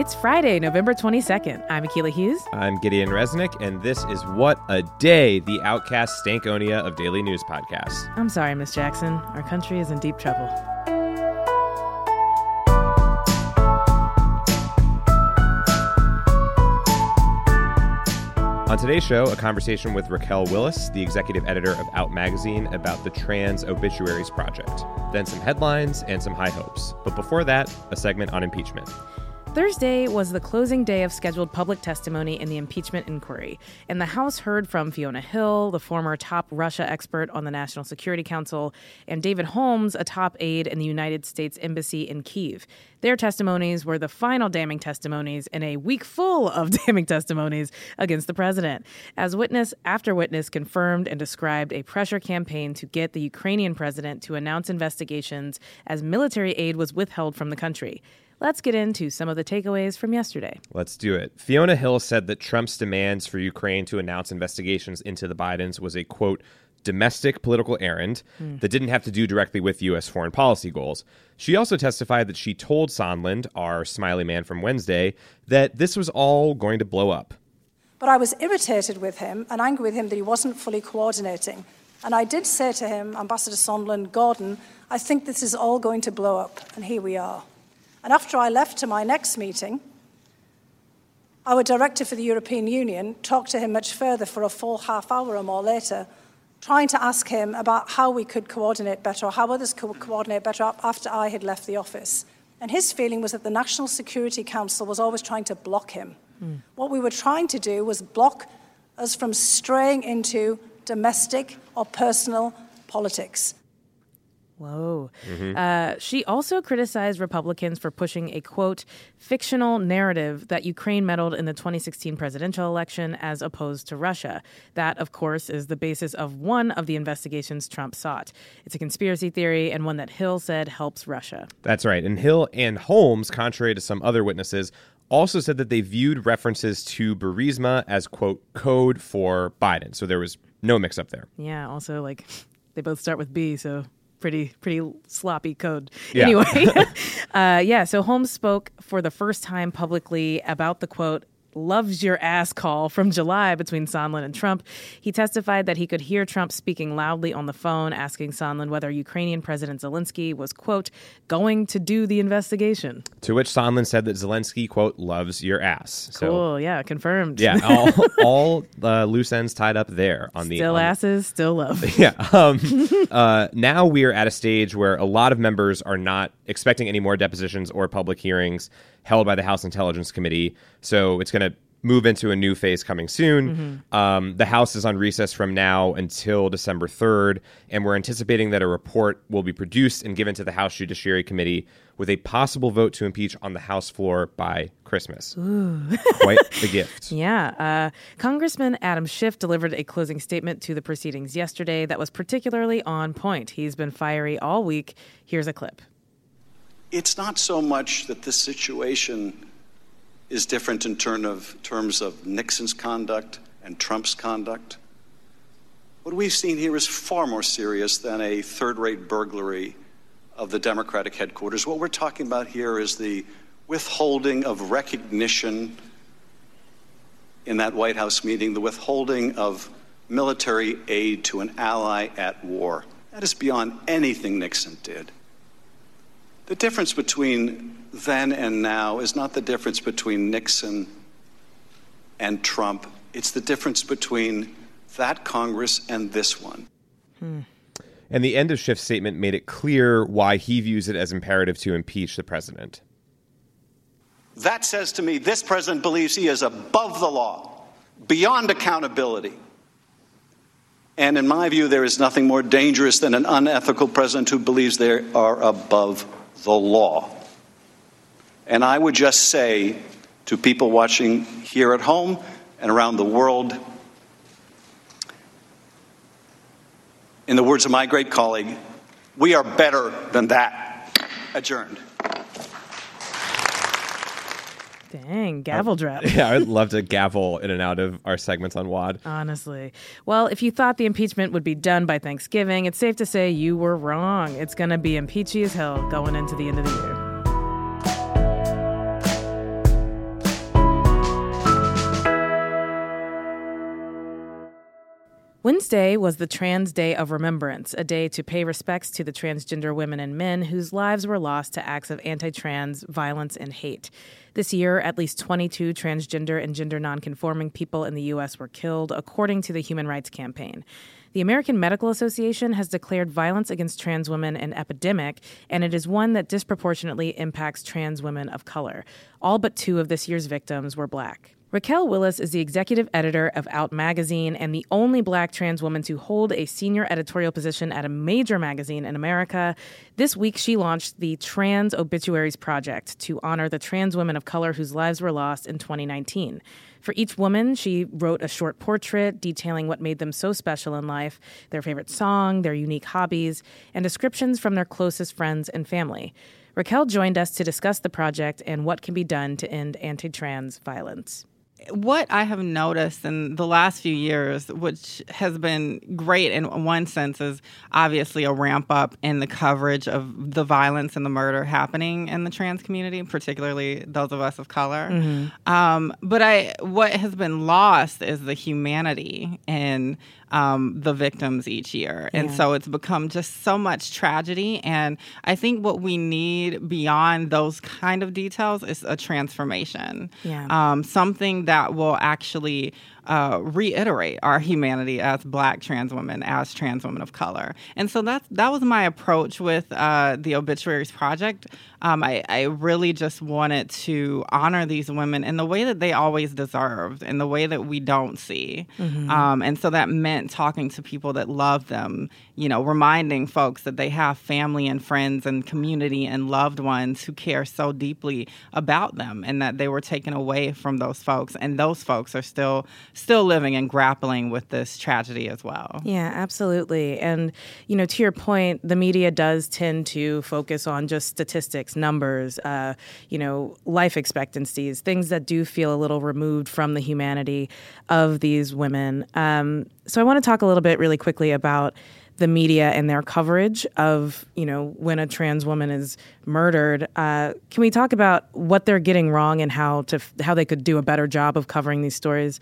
It's Friday, November 22nd. I'm Akilah Hughes. I'm Gideon Resnick, and this is What a Day, the OutKast Stankonia of daily news Podcast. I'm sorry, Miss Jackson. Our country is in deep trouble. On today's show, a conversation with Raquel Willis, the executive editor of Out Magazine, about the Trans Obituaries Project. Then some headlines and some high hopes. But before that, a segment on impeachment. Thursday was the closing day of scheduled public testimony in the impeachment inquiry, and the House heard from Fiona Hill, the former top Russia expert on the National Security Council, and David Holmes, a top aide in the United States Embassy in Kiev. Their testimonies were the final damning testimonies in a week full of damning testimonies against the president, as witness after witness confirmed and described a pressure campaign to get the Ukrainian president to announce investigations as military aid was withheld from the country. Let's get into some of the takeaways from yesterday. Let's do it. Fiona Hill said that Trump's demands for Ukraine to announce investigations into the Bidens was a quote, domestic political errand mm. that didn't have to do directly with U.S. foreign policy goals. She also testified that she told Sondland, our smiley man from Wednesday, that this was all going to blow up. But I was irritated with him and angry with him that he wasn't fully coordinating. And I did say to him, Ambassador Sondland, Gordon, I think this is all going to blow up. And here we are. And after I left to my next meeting, our director for the European Union talked to him much further for a full half hour or more later, trying to ask him about how we could coordinate better or how others could coordinate better after I had left the office. And his feeling was that the National Security Council was always trying to block him. Mm. What we were trying to do was block us from straying into domestic or personal politics. Whoa. Mm-hmm. Uh, she also criticized Republicans for pushing a quote, fictional narrative that Ukraine meddled in the 2016 presidential election as opposed to Russia. That, of course, is the basis of one of the investigations Trump sought. It's a conspiracy theory and one that Hill said helps Russia. That's right. And Hill and Holmes, contrary to some other witnesses, also said that they viewed references to Burisma as, quote, code for Biden. So there was no mix up there. Yeah. Also, like, they both start with B, so pretty pretty sloppy code. Yeah. Anyway, uh, yeah. So Holmes spoke for the first time publicly about the quote loves your ass call from July between Sondland and Trump. He testified that he could hear Trump speaking loudly on the phone, asking Sondland whether Ukrainian President Zelensky was, quote, going to do the investigation. To which Sondland said that Zelensky, quote, loves your ass. So, cool. Yeah. Confirmed. Yeah. All, all uh, loose ends tied up there on the. Still on asses, still love. Yeah. Um, uh, now we are at a stage where a lot of members are not expecting any more depositions or public hearings held by the House Intelligence Committee. So it's going to move into a new phase coming soon. Mm-hmm. Um, the House is on recess from now until December 3rd, and we're anticipating that a report will be produced and given to the House Judiciary Committee with a possible vote to impeach on the House floor by Christmas. Quite the gift. Yeah. Uh, Congressman Adam Schiff delivered a closing statement to the proceedings yesterday that was particularly on point. He's been fiery all week. Here's a clip. It's not so much that this situation is different in of, terms of Nixon's conduct and Trump's conduct. What we've seen here is far more serious than a third rate burglary of the Democratic headquarters. What we're talking about here is the withholding of recognition in that White House meeting, the withholding of military aid to an ally at war. That is beyond anything Nixon did. The difference between then and now is not the difference between Nixon and Trump, it's the difference between that Congress and this one. Hmm. And the end of Schiff's statement made it clear why he views it as imperative to impeach the president. That says to me this president believes he is above the law, beyond accountability. And in my view, there is nothing more dangerous than an unethical president who believes they are above the law. And I would just say to people watching here at home and around the world, in the words of my great colleague, we are better than that. Adjourned. Dang, gavel drop. yeah, I'd love to gavel in and out of our segments on WAD. Honestly. Well, if you thought the impeachment would be done by Thanksgiving, it's safe to say you were wrong. It's going to be impeachy as hell going into the end of the year. Wednesday was the Trans Day of Remembrance, a day to pay respects to the transgender women and men whose lives were lost to acts of anti trans violence and hate. This year, at least 22 transgender and gender nonconforming people in the U.S. were killed, according to the Human Rights Campaign. The American Medical Association has declared violence against trans women an epidemic, and it is one that disproportionately impacts trans women of color. All but two of this year's victims were black. Raquel Willis is the executive editor of Out Magazine and the only black trans woman to hold a senior editorial position at a major magazine in America. This week, she launched the Trans Obituaries Project to honor the trans women of color whose lives were lost in 2019. For each woman, she wrote a short portrait detailing what made them so special in life, their favorite song, their unique hobbies, and descriptions from their closest friends and family. Raquel joined us to discuss the project and what can be done to end anti trans violence what I have noticed in the last few years, which has been great in one sense, is obviously a ramp up in the coverage of the violence and the murder happening in the trans community, particularly those of us of color. Mm-hmm. Um, but I, what has been lost is the humanity and um, the victims each year. Yeah. And so it's become just so much tragedy. And I think what we need beyond those kind of details is a transformation. Yeah. Um, something that will actually uh, reiterate our humanity as Black trans women, as trans women of color. And so that's that was my approach with uh, the Obituaries Project. Um, I, I, really just wanted to honor these women in the way that they always deserved, in the way that we don't see. Mm-hmm. Um, and so that meant talking to people that love them, you know, reminding folks that they have family and friends and community and loved ones who care so deeply about them and that they were taken away from those folks. And those folks are still still living and grappling with this tragedy as well. Yeah, absolutely. And, you know, to your point, the media does tend to focus on just statistics, numbers, uh, you know, life expectancies, things that do feel a little removed from the humanity of these women. Um, so I want to talk a little bit really quickly about the media and their coverage of you know when a trans woman is murdered. Uh, can we talk about what they're getting wrong and how to how they could do a better job of covering these stories?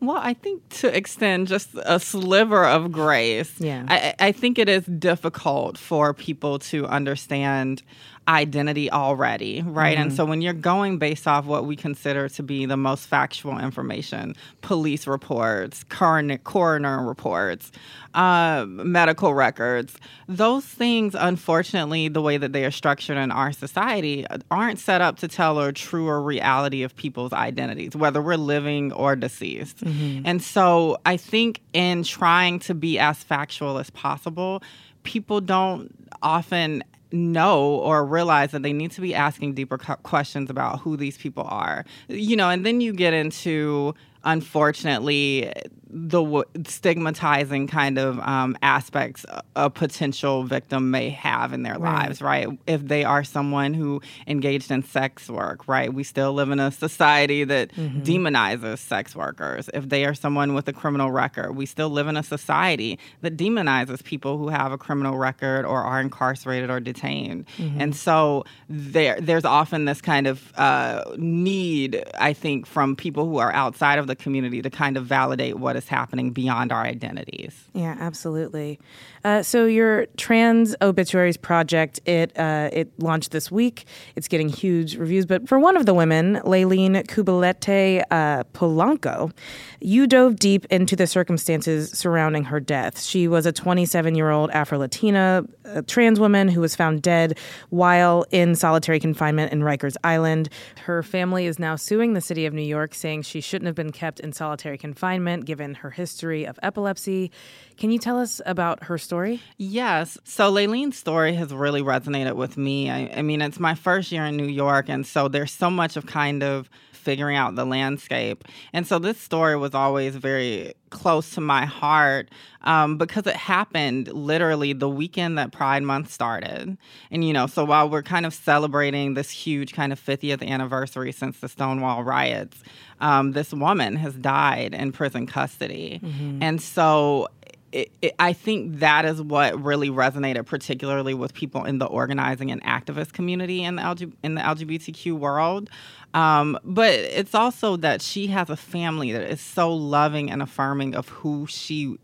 Well, I think to extend just a sliver of grace, yeah. I, I think it is difficult for people to understand identity already, right? Mm-hmm. And so when you're going based off what we consider to be the most factual information, police reports, coroner, coroner reports, uh, medical records, those things, unfortunately, the way that they are structured in our society, aren't set up to tell a truer reality of people's identities, whether we're living or deceased. Mm-hmm. And so I think in trying to be as factual as possible, people don't often know or realize that they need to be asking deeper questions about who these people are. You know, and then you get into unfortunately the w- stigmatizing kind of um, aspects a potential victim may have in their right. lives, right? If they are someone who engaged in sex work, right? We still live in a society that mm-hmm. demonizes sex workers. If they are someone with a criminal record, we still live in a society that demonizes people who have a criminal record or are incarcerated or detained. Mm-hmm. And so there, there's often this kind of uh, need, I think, from people who are outside of the community to kind of validate what is happening beyond our identities. Yeah, absolutely. Uh, so your trans obituaries project it uh, it launched this week. It's getting huge reviews, but for one of the women, Layleen Cubilette uh, Polanco, you dove deep into the circumstances surrounding her death. She was a 27 year old Afro Latina trans woman who was found dead while in solitary confinement in Rikers Island. Her family is now suing the city of New York, saying she shouldn't have been kept in solitary confinement given her history of epilepsy. Can you tell us about her story? Yes. So Layleen's story has really resonated with me. I, I mean, it's my first year in New York, and so there's so much of kind of figuring out the landscape. And so this story was always very close to my heart um, because it happened literally the weekend that Pride Month started. And, you know, so while we're kind of celebrating this huge kind of 50th anniversary since the Stonewall riots, um, this woman has died in prison custody. Mm-hmm. And so it, it, I think that is what really resonated, particularly with people in the organizing and activist community in the, LG, in the LGBTQ world. Um, but it's also that she has a family that is so loving and affirming of who she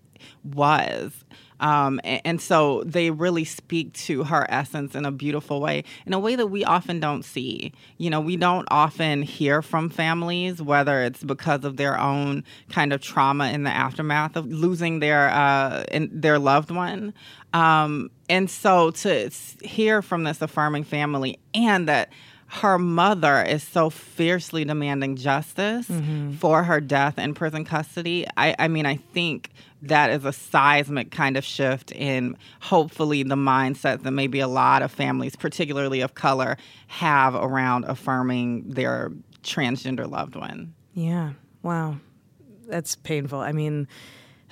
was um, and, and, so they really speak to her essence in a beautiful way, in a way that we often don't see. You know, we don't often hear from families, whether it's because of their own kind of trauma in the aftermath of losing their uh, their loved one. Um, and so to hear from this affirming family and that her mother is so fiercely demanding justice mm-hmm. for her death in prison custody. I, I mean, I think that is a seismic kind of shift in hopefully the mindset that maybe a lot of families, particularly of color, have around affirming their transgender loved one. Yeah. Wow. That's painful. I mean,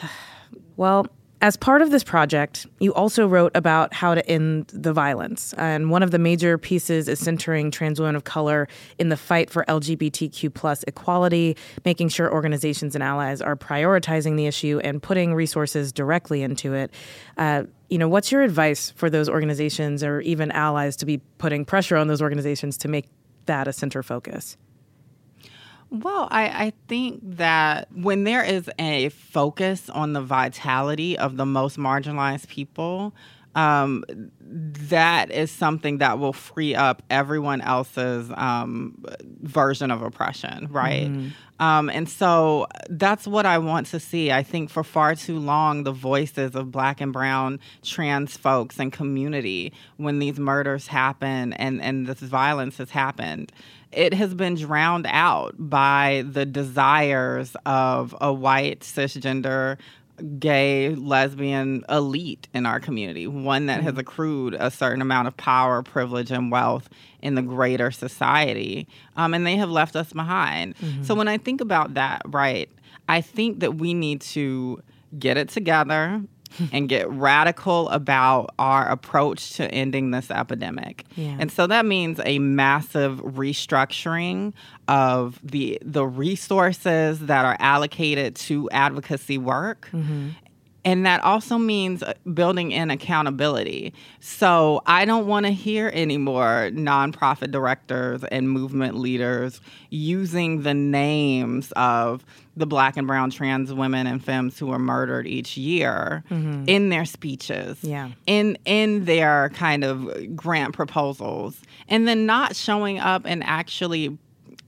well, as part of this project, you also wrote about how to end the violence. And one of the major pieces is centering trans women of color in the fight for LGBTQ plus equality, making sure organizations and allies are prioritizing the issue and putting resources directly into it. Uh, you know, what's your advice for those organizations or even allies to be putting pressure on those organizations to make that a center focus? Well, I, I think that when there is a focus on the vitality of the most marginalized people, um, that is something that will free up everyone else's um, version of oppression, right? Mm-hmm. Um, and so that's what I want to see. I think for far too long, the voices of black and brown trans folks and community, when these murders happen and, and this violence has happened, it has been drowned out by the desires of a white cisgender gay lesbian elite in our community one that mm-hmm. has accrued a certain amount of power privilege and wealth in the greater society um, and they have left us behind mm-hmm. so when i think about that right i think that we need to get it together and get radical about our approach to ending this epidemic. Yeah. And so that means a massive restructuring of the the resources that are allocated to advocacy work mm-hmm. And that also means uh, building in accountability. So I don't want to hear anymore nonprofit directors and movement leaders using the names of the black and brown trans women and femmes who are murdered each year mm-hmm. in their speeches, yeah. in in their kind of grant proposals, and then not showing up and actually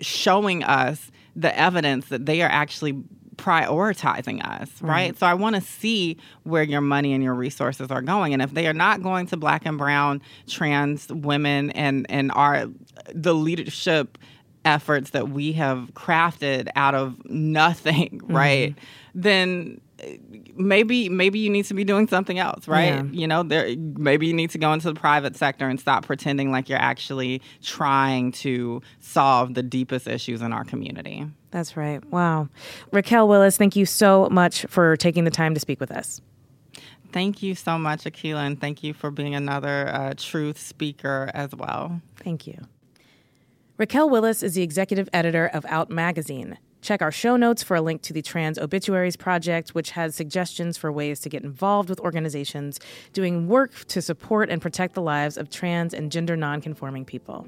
showing us the evidence that they are actually prioritizing us, right? So I want to see where your money and your resources are going. And if they are not going to black and brown trans women and and are the leadership efforts that we have crafted out of nothing, right? Mm-hmm. Then maybe maybe you need to be doing something else right yeah. you know there maybe you need to go into the private sector and stop pretending like you're actually trying to solve the deepest issues in our community that's right wow raquel willis thank you so much for taking the time to speak with us Thank you so much, Akilah, and thank you for being another uh, truth speaker as well. Thank you. Raquel Willis is the executive editor of Out Magazine. Check our show notes for a link to the Trans Obituaries Project, which has suggestions for ways to get involved with organizations doing work to support and protect the lives of trans and gender nonconforming people.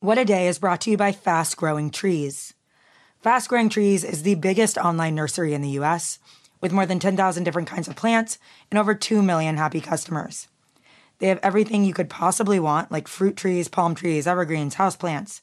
What a Day is brought to you by Fast Growing Trees. Fast Growing Trees is the biggest online nursery in the US, with more than 10,000 different kinds of plants and over 2 million happy customers. They have everything you could possibly want, like fruit trees, palm trees, evergreens, houseplants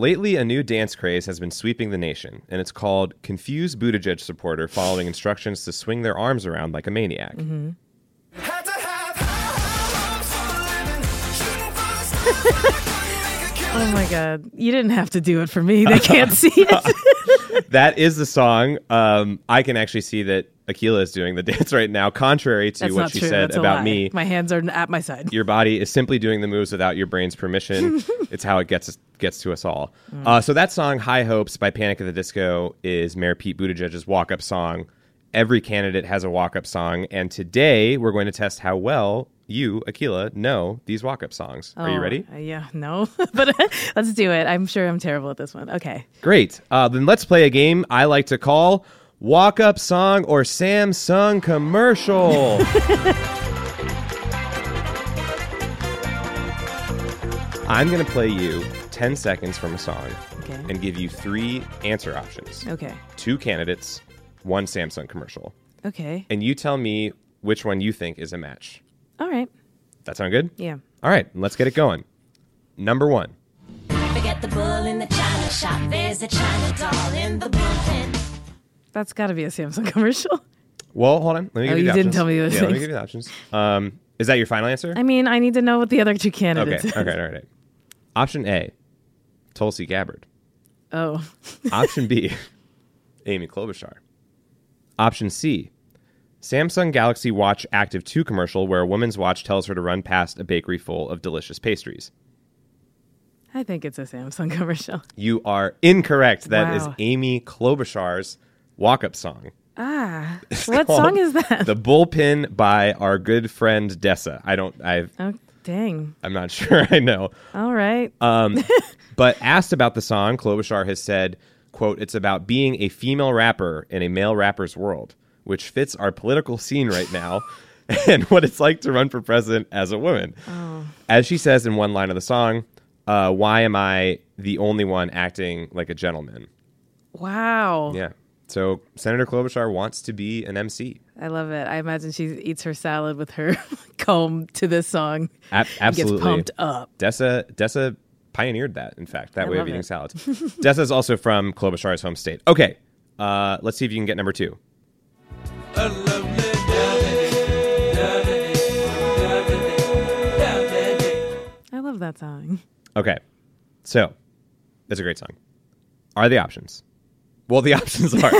Lately, a new dance craze has been sweeping the nation, and it's called confused Buttigieg supporter following instructions to swing their arms around like a maniac. Mm-hmm. oh my god, you didn't have to do it for me. They can't see it. that is the song. Um, I can actually see that Akilah is doing the dance right now, contrary to That's what she true. said That's about me. My hands are at my side. Your body is simply doing the moves without your brain's permission. it's how it gets gets to us all. Mm. Uh, so that song, "High Hopes" by Panic at the Disco, is Mayor Pete Buttigieg's walk-up song. Every candidate has a walk-up song, and today we're going to test how well you, Akilah, know these walk-up songs. Are you Oh, ready? uh, yeah, no, but let's do it. I'm sure I'm terrible at this one. Okay. Great. Uh, then let's play a game I like to call Walk Up Song or Samsung Commercial. I'm going to play you 10 seconds from a song Okay. and give you three answer options Okay. two candidates, one Samsung commercial. Okay. And you tell me which one you think is a match. All right. That sound good? Yeah. All right, let's get it going. Number one. Forget the bull in the china shop. There's a china doll in the bullpen. That's got to be a Samsung commercial. Well, hold on. Let me Oh, give you, you the didn't options. tell me those yeah, let me things. give you the options. Um, is that your final answer? I mean, I need to know what the other two Okay, candidates. okay, all right, all right. Option A, Tulsi Gabbard. Oh. Option B, Amy Klobuchar. Option C, Samsung Galaxy Watch Active 2 commercial where a woman's watch tells her to run past a bakery full of delicious pastries. I think it's a Samsung commercial. You are incorrect. That is Wow. Amy Klobuchar's walk-up song. Ah. It's what song is that? The Bullpen by our good friend Dessa. I don't I oh, dang. I'm not sure I know. All right. Um, but asked about the song, Klobuchar has said, "quote It's about being a female rapper in a male rapper's world, which fits our political scene right now, and what it's like to run for president as a woman." As she says in one line of the song, uh, "Why am I the only one acting like a gentleman?" wow. Yeah. So Senator Klobuchar wants to be an MC. I love it. I imagine she eats her salad with her comb to this song. A- absolutely. Gets pumped up. Dessa Dessa pioneered that. In fact, that I way of eating it. salads. Dessa is also from Klobuchar's home state. Okay, uh, let's see if you can get number two. I love that song. Okay, so that's a great song. Are the options? Well, the options are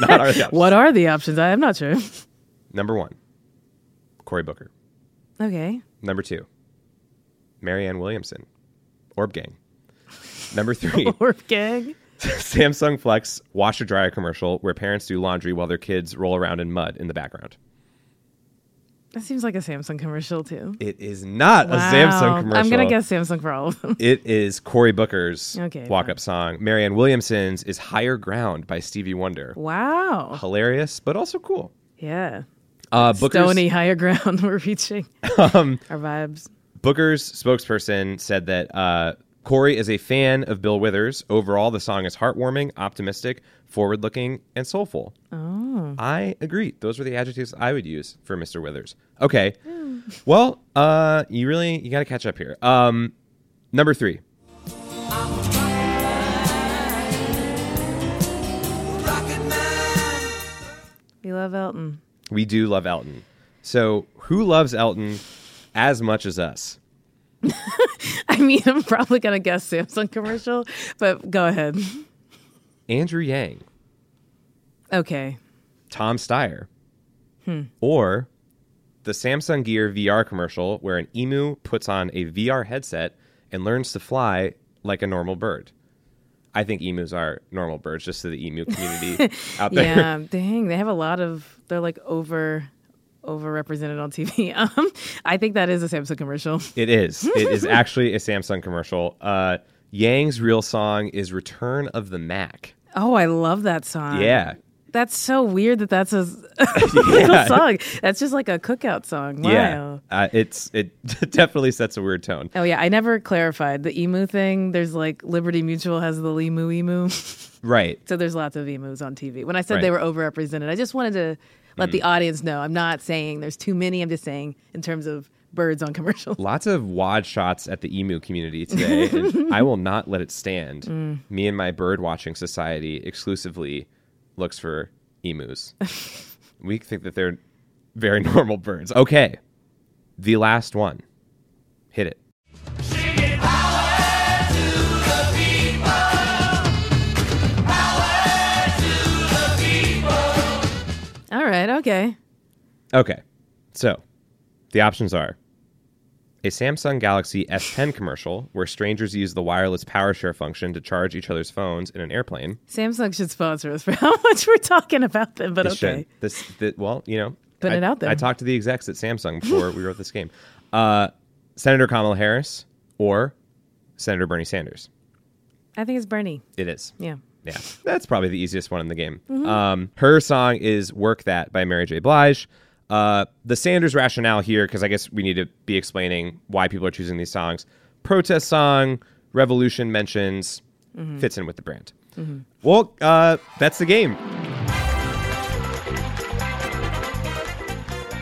not are the options. What are the options? I'm not sure. Number one, Cory Booker. Okay. Number two, Marianne Williamson, Orb Gang. Number three, Orb Gang. Samsung Flex washer dryer commercial where parents do laundry while their kids roll around in mud in the background. That seems like a Samsung commercial too. It is not a Samsung commercial. I'm gonna guess Samsung for all of them. It is Cory Booker's Okay, walk up song. Marianne Williamson's is Higher Ground by Stevie Wonder. Wow. Hilarious, but also cool. Yeah. Uh, Booker's, Stony higher ground. We're reaching um, our vibes. Booker's spokesperson said that uh, Cory is a fan of Bill Withers. Overall, the song is heartwarming, optimistic, forward looking, and soulful. Oh. I agree. Those were the adjectives I would use for Mr. Withers. Okay. Well, uh, you really you got to catch up here. Um, number three. We love Elton. We do love Elton. So, who loves Elton as much as us? I mean, I'm probably gonna guess Samsung commercial, but go ahead. Andrew Yang, Okay. Tom Steyer, Hmm. or the Samsung Gear VR commercial where an emu puts on a VR headset and learns to fly like a normal bird. I think emus are normal birds, just to the emu community out there. Yeah. Dang, they have a lot of. They're like over, overrepresented on TV. Um, I think that is a Samsung commercial. It is. It is actually a Samsung commercial. Uh, Yang's real song is "Return of the Mac." Oh, I love that song. Yeah, That's so weird that that's a real song. That's just like a cookout song. Wow. yeah. Uh, it's it definitely sets a weird tone. Oh yeah, I never clarified the emu thing. There's like Liberty Mutual has the Limu emu, Right. so there's lots of emus on TV. When I said Right. they were overrepresented, I just wanted to let the audience know I'm not saying there's too many. I'm just saying in terms of birds on commercials. Lots of wad shots at the emu community today. I will not let it stand. Mm. Me and my bird watching society exclusively looks for emus. we think that they're very normal birds. Okay. The last one. Hit it. Okay. So, the options are a Samsung Galaxy S10 commercial where strangers use the wireless power share function to charge each other's phones in an airplane. Samsung should sponsor us for how much we're talking about them, but They okay. This, th- well, you know, Put I, it out there. I talked to the execs at Samsung before we wrote this game. Uh, Senator Kamala Harris or Senator Bernie Sanders. I think it's Bernie. It is. Yeah. Yeah, that's probably the easiest one in the game. Mhm. Um, her song is "Work That" by Mary J. Blige. Uh, the Sanders rationale here, because I guess we need to be explaining why people are choosing these songs. Protest song, revolution mentions, Mhm. fits in with the brand. Mhm. Well, uh, that's the game.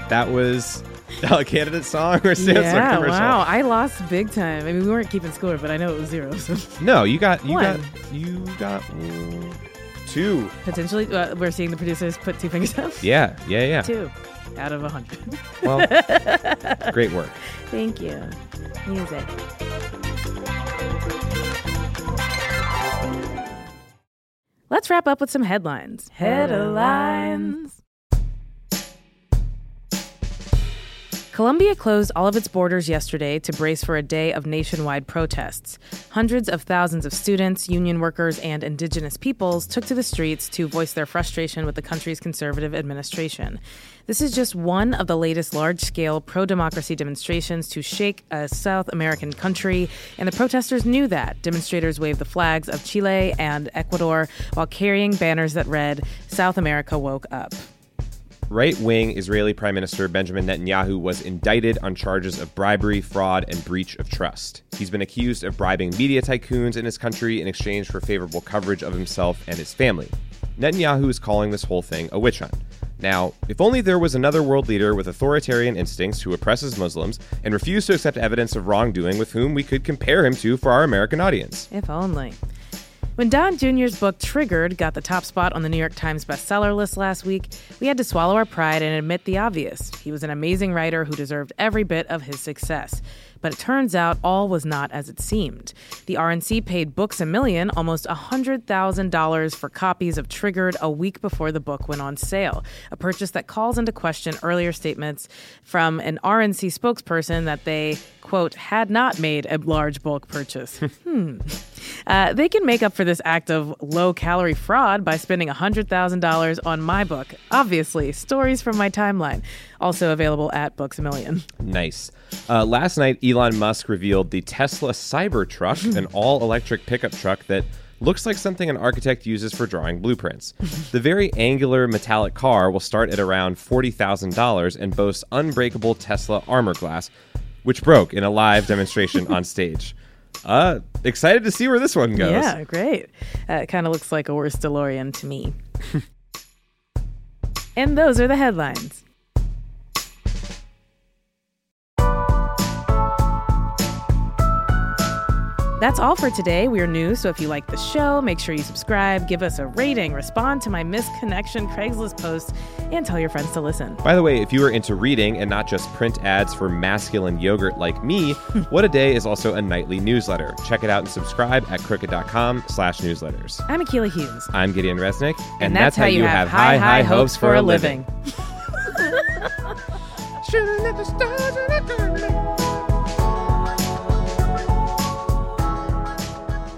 That was a candidate song or Samsung yeah, commercial. wow. I lost big time. I mean, we weren't keeping score, but I know it was zero. So No, you got you One. got you got mm, two. potentially, uh, we're seeing the producers put two fingers up. Yeah, yeah, yeah. Two out of a hundred. Well, great work. Thank you. Music. Let's wrap up with some headlines. Headlines. Colombia closed all of its borders yesterday to brace for a day of nationwide protests. Hundreds of thousands of students, union workers, and indigenous peoples took to the streets to voice their frustration with the country's conservative administration. This is just one of the latest large scale pro democracy demonstrations to shake a South American country, and the protesters knew that. Demonstrators waved the flags of Chile and Ecuador while carrying banners that read, South America woke up. Right wing Israeli Prime Minister Benjamin Netanyahu was indicted on charges of bribery, fraud, and breach of trust. He's been accused of bribing media tycoons in his country in exchange for favorable coverage of himself and his family. Netanyahu is calling this whole thing a witch hunt. Now, if only there was another world leader with authoritarian instincts who oppresses Muslims and refused to accept evidence of wrongdoing with whom we could compare him to for our American audience. If only. When Don Jr.'s book Triggered got the top spot on the New York Times bestseller list last week, we had to swallow our pride and admit the obvious. He was an amazing writer who deserved every bit of his success. But it turns out all was not as it seemed. The RNC paid Books a Million almost $100,000 for copies of Triggered a week before the book went on sale, a purchase that calls into question earlier statements from an RNC spokesperson that they, quote, had not made a large bulk purchase. hmm. Uh, they can make up for this act of low calorie fraud by spending $100,000 on my book. Obviously, stories from my timeline. Also available at Books a Million. Nice. Uh, last night, Elon Musk revealed the Tesla Cybertruck, an all electric pickup truck that looks like something an architect uses for drawing blueprints. the very angular metallic car will start at around $40,000 and boasts unbreakable Tesla armor glass, which broke in a live demonstration on stage. Uh, excited to see where this one goes. Yeah, great. Uh, it kind of looks like a worse DeLorean to me. and those are the headlines. That's all for today. We're new, so if you like the show, make sure you subscribe, give us a rating, respond to my misconnection Craigslist post, and tell your friends to listen. By the way, if you are into reading and not just print ads for masculine yogurt like me, What a Day is also a nightly newsletter. Check it out and subscribe at crooked.com slash newsletters. I'm Akilah Hughes. I'm Gideon Resnick, And, that's, how you have high, high hopes for a living.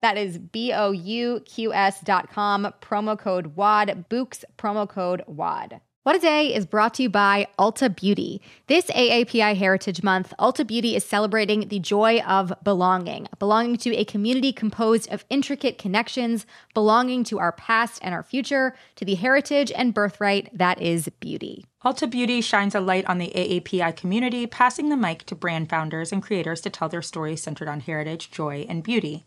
That is B O U Q S dot com, promo code WAD, Bouqs, promo code WAD. What a Day is brought to you by Ulta Beauty. This AAPI Heritage Month, Ulta Beauty is celebrating the joy of belonging, belonging to a community composed of intricate connections, belonging to our past and our future, to the heritage and birthright that is beauty. Ulta Beauty shines a light on the AAPI community, passing the mic to brand founders and creators to tell their stories centered on heritage, joy, and beauty.